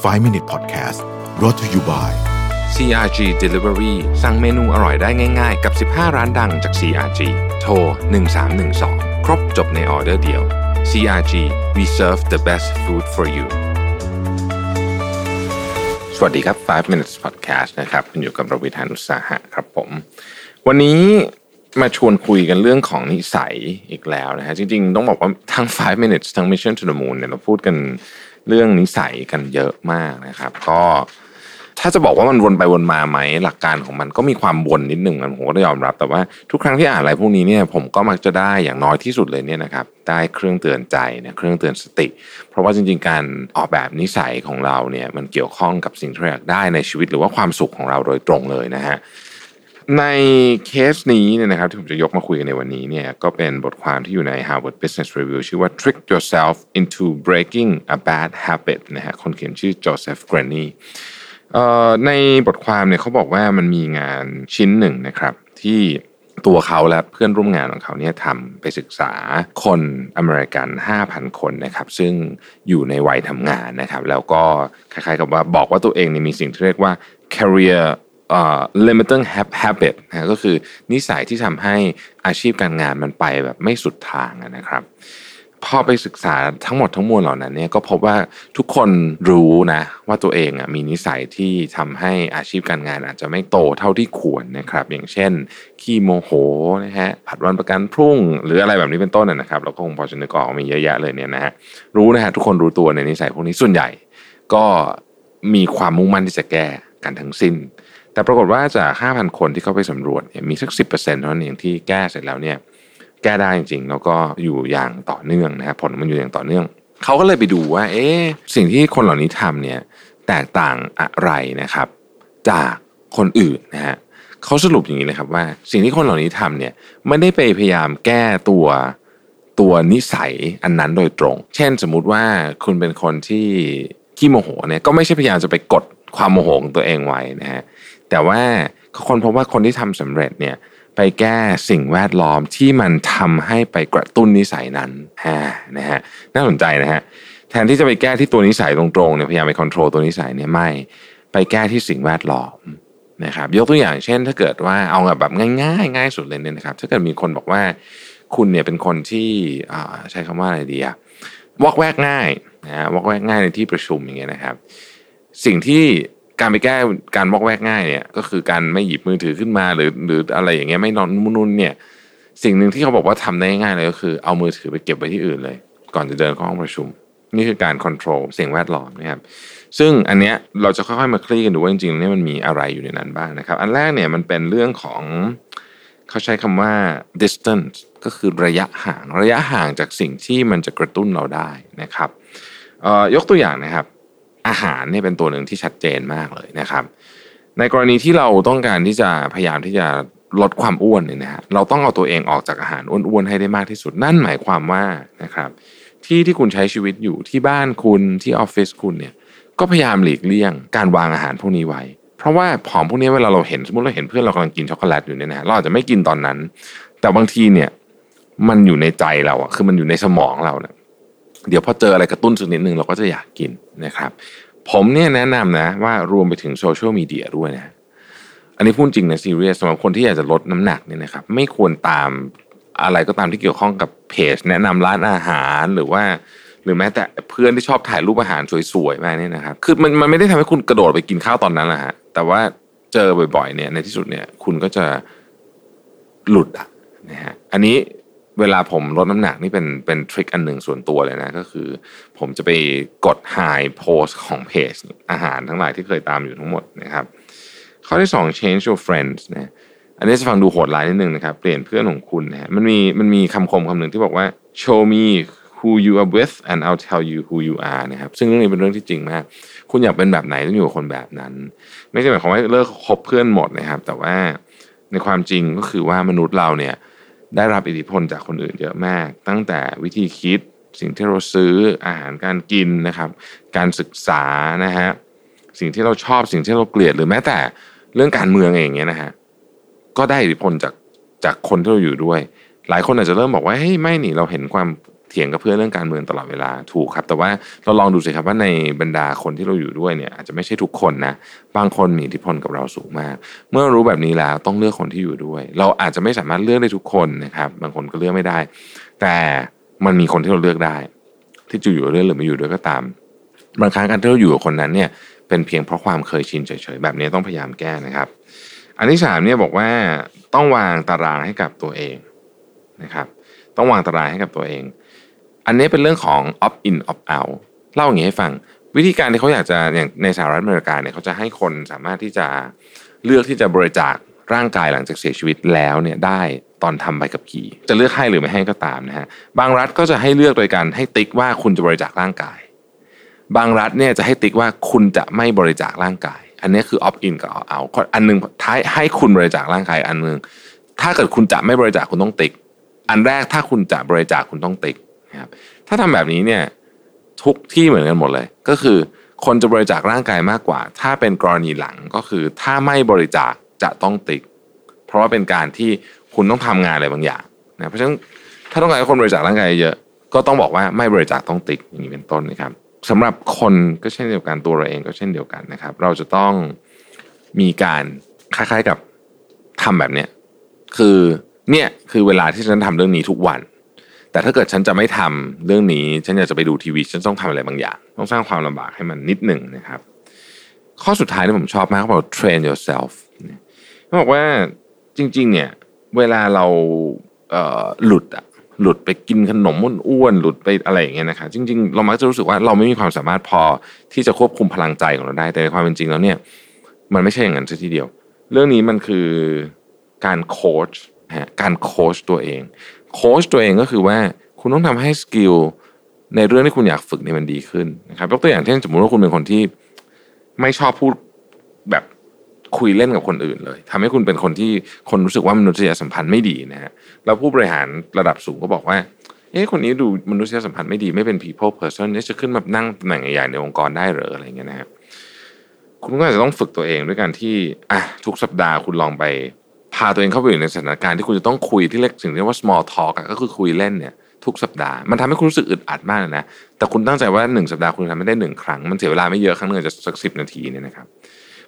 5 Minute Podcast brought to you by CRG Delivery สั่งเมนูอร่อยได้ง่าย ๆ กับ 15 ร้านดังจาก CRG โทร 1312 ครบจบในออเดอร์เดียว CRG we serve the best food for you สวัสดีครับ 5 minutes podcast นะครับคุณอยู่กับรวิทานุสาหะครับผม วันนี้มาชวนคุยกันเรื่องของนิสัยอีกแล้วนะฮะจริงๆ ต้องบอกว่าทั้ง 5 minutes ทั้ง mission to the moon เนี่ยเราพูดกัน เรื่องนิสัยกันเยอะมากนะครับ ก็ถ้าจะบอกว่ามันวนไปวนมาไหมหลักการของมันก็มีความวนนิดหนึ่งนะผมก็ต้ยอมรับ แต่ว่าทุกครั้งที่อ่านอะไรพวกนี้เนี่ยผมก็มักจะได้อย่างน้อยที่สุดเลยเนี่ยนะครับได้เครื่องเตือนใจนะเครื่องเตือนสติ เพราะว่าจริง ๆ การออกแบบนิสัยของเราเนี่ยมันเกี่ยวข้องกับสิ่งที่เราอยากได้ในชีวิตหรือว่าความสุขของเราโดยตรงเลยนะฮะ ในเคสนี้เนี่ยนะครับที่ผมจะยกมาคุยกันในวันนี้เนี่ยก็เป็นบทความที่อยู่ใน Harvard Business Review ชื่อว่า Trick Yourself into Breaking a Bad Habit นะฮะคนเขียนชื่อ Joseph Graney ในบทความเนี่ยเขาบอกว่ามันมีงานชิ้นหนึ่งนะครับ ที่ตัวเขาและเพื่อนร่วมงานของเขาเนี่ยทำไปศึกษาคนอเมริกัน 5,000 คนนะครับ ซึ่งอยู่ในวัยทำงานนะครับ แล้วก็คล้ายๆกับว่าบอกว่าตัวเองเนี่ยมีสิ่งที่เรียกว่า career limiting habit นะก็คือนิสัยที่ทำให้อาชีพการงานมันไปแบบไม่สุดทางนะครับพอไปศึกษาทั้งหมดทั้งมวลเหล่านั้นเนี่ยก็พบว่าทุกคนรู้นะว่าตัวเองอะมีนิสัยที่ทำให้อาชีพการงานอาจจะไม่โตเท่าที่ควรนะครับ อย่างเช่น ขี้โมโหนะฮะผัดวันประกันพรุ่ง หรืออะไรแบบนี้เป็นต้นนะครับเราก็คงพอจะนึกออกมีเยอะแยะเลยเนี่ยนะฮะรู้นะฮะทุกคนรู้ตัวในนิสัยพวกนี้ส่วนใหญ่ ก็มีความมุ่งมั่นที่จะแก้กันทั้งสิ้น แต่ปรากฏว่าจาก 5,000 คนที่เขาไปสำรวจเนี่ยมีสัก 10%เท่านั้นเองที่แก้เสร็จแล้วเนี่ยแก้ได้จริงๆ แล้วก็อยู่อย่างต่อเนื่องนะครับผลมันอยู่อย่างต่อเนื่อง เขาก็เลยไปดูว่า เอ๊ะสิ่งที่คนเหล่านี้ทำเนี่ยแตกต่างอะไรนะครับ จากคนอื่นนะฮะเขาสรุปอย่างนี้เลยครับว่าสิ่งที่คนเหล่านี้ทำเนี่ยไม่ได้ไปพยายามแก้ตัวตัวนิสัยอันนั้นโดยตรง เช่นสมมุติว่าคุณเป็นคนที่ขี้โมโหเนี่ยก็ไม่ใช่พยายามจะไปกดความโมโหของตัวเองไว้นะฮะ แต่ว่าคนพบว่าคนที่ทำสำเร็จเนี่ยไปแก้สิ่งแวดล้อมที่มันทำให้ไปกระตุ้นนิสัยนั้นฮะนะฮะน่าสนใจนะฮะแทนที่จะไปแก้ที่ตัวนิสัยตรงๆเนี่ยพยายามไปควบคุมตัวนิสัยเนี่ยไม่ไปแก้ที่สิ่งแวดล้อมนะครับยกตัวอย่างเช่น ถ้าเกิดว่าเอาแบบง่ายๆง่ายสุดเลยเนี่ยนะครับ ถ้าเกิดมีคนบอกว่าคุณเนี่ยเป็นคนที่ใช้คำว่าอะไรดีอะวอกแวกง่ายนะวอกแวกง่ายในที่ประชุมอย่างเงี้ยนะครับ สิ่งที่ การไปแก้การวอกแวกง่ายเนี่ย ก็คือการไม่หยิบมือถือขึ้นมา หรือหรืออะไรอย่างเงี้ยไม่นอนมุนเนี่ย สิ่งหนึ่งที่เขาบอกว่าทำได้ง่ายเลยก็คือเอามือถือไปเก็บไว้ที่อื่นเลย ก่อนจะเดินเข้าห้องประชุม นี่คือการควบคุมสิ่งแวดล้อมนะครับซึ่งอันเนี้ยเราจะค่อยๆมาคลี่กันดูว่าจริงๆนี่มันมีอะไรอยู่ในนั้นบ้างนะครับ อันแรกเนี่ยมันเป็นเรื่องของเขาใช้คำว่า distance ก็คือระยะห่าง ระยะห่างจากสิ่งที่มันจะกระตุ้นเราได้นะครับยกตัวอย่างนะครับ อาหารเนี่ยเป็นตัวหนึ่งที่ชัดเจนมากเลยนะครับ ในกรณีที่เราต้องการที่จะพยายามที่จะลดความอ้วนเนี่ยนะฮะเราต้องเอาตัวเองออกจากอาหารอ้วนๆให้ได้มากที่สุดนั่นหมายความว่านะครับที่ที่คุณใช้ชีวิตอยู่ที่บ้านคุณที่ออฟฟิศคุณเนี่ยก็พยายามหลีกเลี่ยงการวางอาหารพวกนี้ไว้ เพราะว่าผอมพวกนี้เวลาเราเห็นสมมติเราเห็นเพื่อนเรากำลังกินช็อกโกแลตอยู่เนี่ยนะเราอาจจะไม่กินตอนนั้น แต่บางทีเนี่ยมันอยู่ในใจเราอะคือมันอยู่ในสมองเราเนี่ย เดี๋ยวพอเจออะไรกระตุ้นสักนิดนึงเราก็จะอยากกินนะครับ ผมเนี่ยแนะนำนะว่ารวมไปถึงโซเชียลมีเดียด้วยนะอันนี้พูดจริงนะซีเรียสสำหรับคนที่อยากจะลดน้ำหนักเนี่ยนะครับ ไม่ควรตามอะไรก็ตามที่เกี่ยวข้องกับเพจ แนะนำร้านอาหารหรือว่าหรือแม้แต่เพื่อนที่ชอบถ่ายรูปอาหารสวยๆมาเนี่ยนะครับ คือมันมันไม่ได้ทำให้คุณกระโดดไปกินข้าวตอนนั้นแหละฮะ แต่ว่าเจอบ่อยๆเนี่ยในที่สุดเนี่ยคุณก็จะหลุดอะนะฮะ อันนี้ เวลาผมลดน้ำหนักนี่เป็นเป็นทริคอันหนึ่งส่วนตัวเลยนะ ก็คือ ผมจะไปกด high post ของเพจอาหารทั้งหลายที่เคยตามอยู่ทั้งหมดนะครับข้อที่ 2 change your friends นะอันนี้จะฟังดูโหดร้ายนิดนึงนะครับ เปลี่ยนเพื่อนของคุณนะมันมีมันมีคำคมคำหนึ่งที่บอกว่า show me who you are with and I'll tell you who you are นะครับ ซึ่งเรื่องนี้เป็นเรื่องที่จริงมาก คุณอยากเป็นแบบไหนต้องอยู่กับคนแบบนั้น ไม่ใช่หมายความว่าเลิกคบเพื่อนหมดนะครับ แต่ว่าในความจริงก็คือว่ามนุษย์เราเนี่ย ได้รับอิทธิพลจากคนอื่นเยอะมาก ตั้งแต่วิธีคิดสิ่งที่เราซื้ออาหารการกินนะครับ การศึกษานะฮะสิ่งที่เราชอบสิ่งที่เราเกลียดหรือแม้แต่เรื่องการเมืองเองเนี่ยนะฮะก็ได้อิทธิพลจากจากคนที่เราอยู่ด้วย หลายคนอาจจะเริ่มบอกว่าเฮ้ยไม่หนีเราเห็นความ เถียงกับเพื่อนเรื่องการเมืองตลอดเวลาถูกครับ แต่ว่าเราลองดูสิครับว่าในบรรดาคนที่เราอยู่ด้วยเนี่ยอาจจะไม่ใช่ทุกคนนะบางคนมีอิทธิพลกับเราสูงมาก เมื่อรู้แบบนี้แล้วต้องเลือกคนที่อยู่ด้วย เราอาจจะไม่สามารถเลือกได้ทุกคนนะครับ บางคนก็เลือกไม่ได้ แต่มันมีคนที่เราเลือกได้ ที่จะอยู่ด้วยหรือไม่อยู่ด้วยก็ตาม บางครั้งการที่เราอยู่กับคนนั้นเนี่ยเป็นเพียงเพราะความเคยชินเฉยๆแบบนี้ต้องพยายามแก้นะครับ อันที่สามเนี่ยบอกว่าต้องวางตารางให้กับตัวเอง นะครับ ต้องวางตารางให้กับตัวเอง อันนี้เป็นเรื่องของ opt in opt out เล่าอย่างนี้ให้ฟัง วิธีการที่เขาอยากจะอย่างในสหรัฐอเมริกาเนี่ยเขาจะให้คนสามารถที่จะเลือกที่จะบริจาคร่างกายหลังจากเสียชีวิตแล้วเนี่ยได้ตอนทำใบขับขี่ จะเลือกให้หรือไม่ให้ก็ตามนะฮะบางรัฐก็จะให้เลือกโดยการให้ติ๊กว่าคุณจะบริจาคร่างกาย บางรัฐเนี่ยจะให้ติ๊กว่าคุณจะไม่บริจาคร่างกาย อันนี้คือ opt in กับ opt out อันหนึงท้ายให้คุณบริจาคร่างกายอันหนึงถ้าเกิดคุณจะไม่บริจาคคุณต้องติ๊ก อันแรกถ้าคุณจะบริจาคคุณต้องติ๊กนะครับถ้าทำแบบนี้เนี่ยทุกที่เหมือนกันหมดเลย ก็คือคนจะบริจาคร่างกายมากกว่า ถ้าเป็นกรณีหลังก็คือถ้าไม่บริจาคจะต้องติ๊ก เพราะว่าเป็นการที่คุณต้องทำงานอะไรบางอย่างนะเพราะฉะนั้นถ้าต้องการให้คนบริจาคร่างกายเยอะก็ต้องบอกว่าไม่บริจาคต้องติ๊กอย่างนี้เป็นต้นนะครับสำหรับคนก็เช่นเดียวกันตัวเราเองก็เช่นเดียวกันนะครับ เราจะต้องมีการคล้ายๆกับทำแบบเนี้ยคือ เนี่ยคือเวลาที่ฉันทำเรื่องนี้ทุกวัน แต่ถ้าเกิดฉันจะไม่ทำเรื่องนี้ ฉันอยากจะไปดูทีวีฉันต้องทำอะไรบางอย่าง ต้องสร้างความลำบากให้มันนิดหนึ่งนะครับ ข้อสุดท้ายที่ผมชอบมากเขาบอก train yourself เขาบอกว่าจริง ๆ เนี่ย เวลาเราเหลุดอะหลุดไปกินขนมอ้วนๆหลุดไปอะไรอย่างเงี้ยนะครับจริง ๆ เรามักจะรู้สึกว่าเราไม่มีความสามารถพอที่จะควบคุมพลังใจของเราได้ แต่ในความเป็นจริงแล้วเนี่ย มันไม่ใช่อย่างนั้นซะทีเดียว เรื่องนี้มันคือการโค้ช ฮะการโค้ชตัวเองโค้ชตัวเองก็คือว่าคุณต้องทำให้ skill ในเรื่องที่คุณอยากฝึกเนี่ยมันดีขึ้นนะครับยกตัวอย่างเช่นสมมติว่าคุณเป็นคนที่ไม่ชอบพูดแบบคุยเล่นกับคนอื่นเลยทำให้คุณเป็นคนที่คนรู้สึกว่ามนุษยสัมพันธ์ไม่ดีนะฮะแล้วผู้บริหารระดับสูงก็บอกว่าเอ๊ะคนนี้ดูมนุษยสัมพันธ์ไม่ดีไม่เป็น people person นี่จะขึ้นมานั่งตำแหน่งใหญ่ในองค์กรได้หรืออะไรเงี้ยนะฮะคุณก็อาจจะต้องฝึกตัวเองด้วยการที่อะทุกสัปดาห์คุณลองไป พาตัวเองเข้าไปอยู่ในสถานการณ์ที่คุณจะต้องคุยที่เรียกสิ่งที่เรียกว่า small talk ก็คือคุยเล่นเนี่ยทุกสัปดาห์มันทำให้คุณรู้สึกอึดอัดมากเลยนะแต่คุณตั้งใจว่าหนึ่งสัปดาห์คุณทำไม่ได้หนึ่งครั้ง มันเสียเวลาไม่เยอะครั้งหนึงจะสักสิบนาทีเนี่ยนะครับ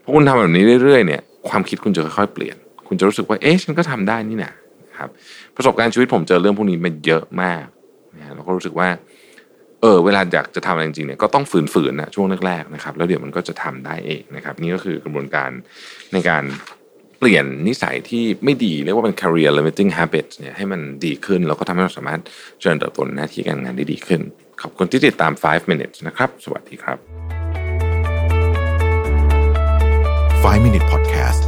พอคุณทำแบบนี้เรื่อยๆเนี่ยความคิดคุณจะค่อยๆเปลี่ยน คุณจะรู้สึกว่าเอ๊ะฉันก็ทำได้นี่นะครับประสบการณ์ชีวิตผมเจอเรื่องพวกนี้มาเยอะมากนะแล้วก็รู้สึกว่าเออเวลาอยากจะทำอะไรจริงๆเนี่ยก็ต้องฝืนๆนะช่วงแรกๆนะครับ แล้วเดี๋ยวมันก็จะทำได้เองนะครับ นี่ก็คือกระบวนการในการ เปลี่ยนนิสัยที่ไม่ดีเรียกว่าเป็น career limiting habits เนี่ยให้มันดีขึ้น แล้วก็ทำให้เราสามารถเจริญเติบโตในหน้าที่การงานได้ดีขึ้น ขอบคุณที่ติดตาม 5 minutes นะครับ สวัสดีครับ 5 Minute Podcast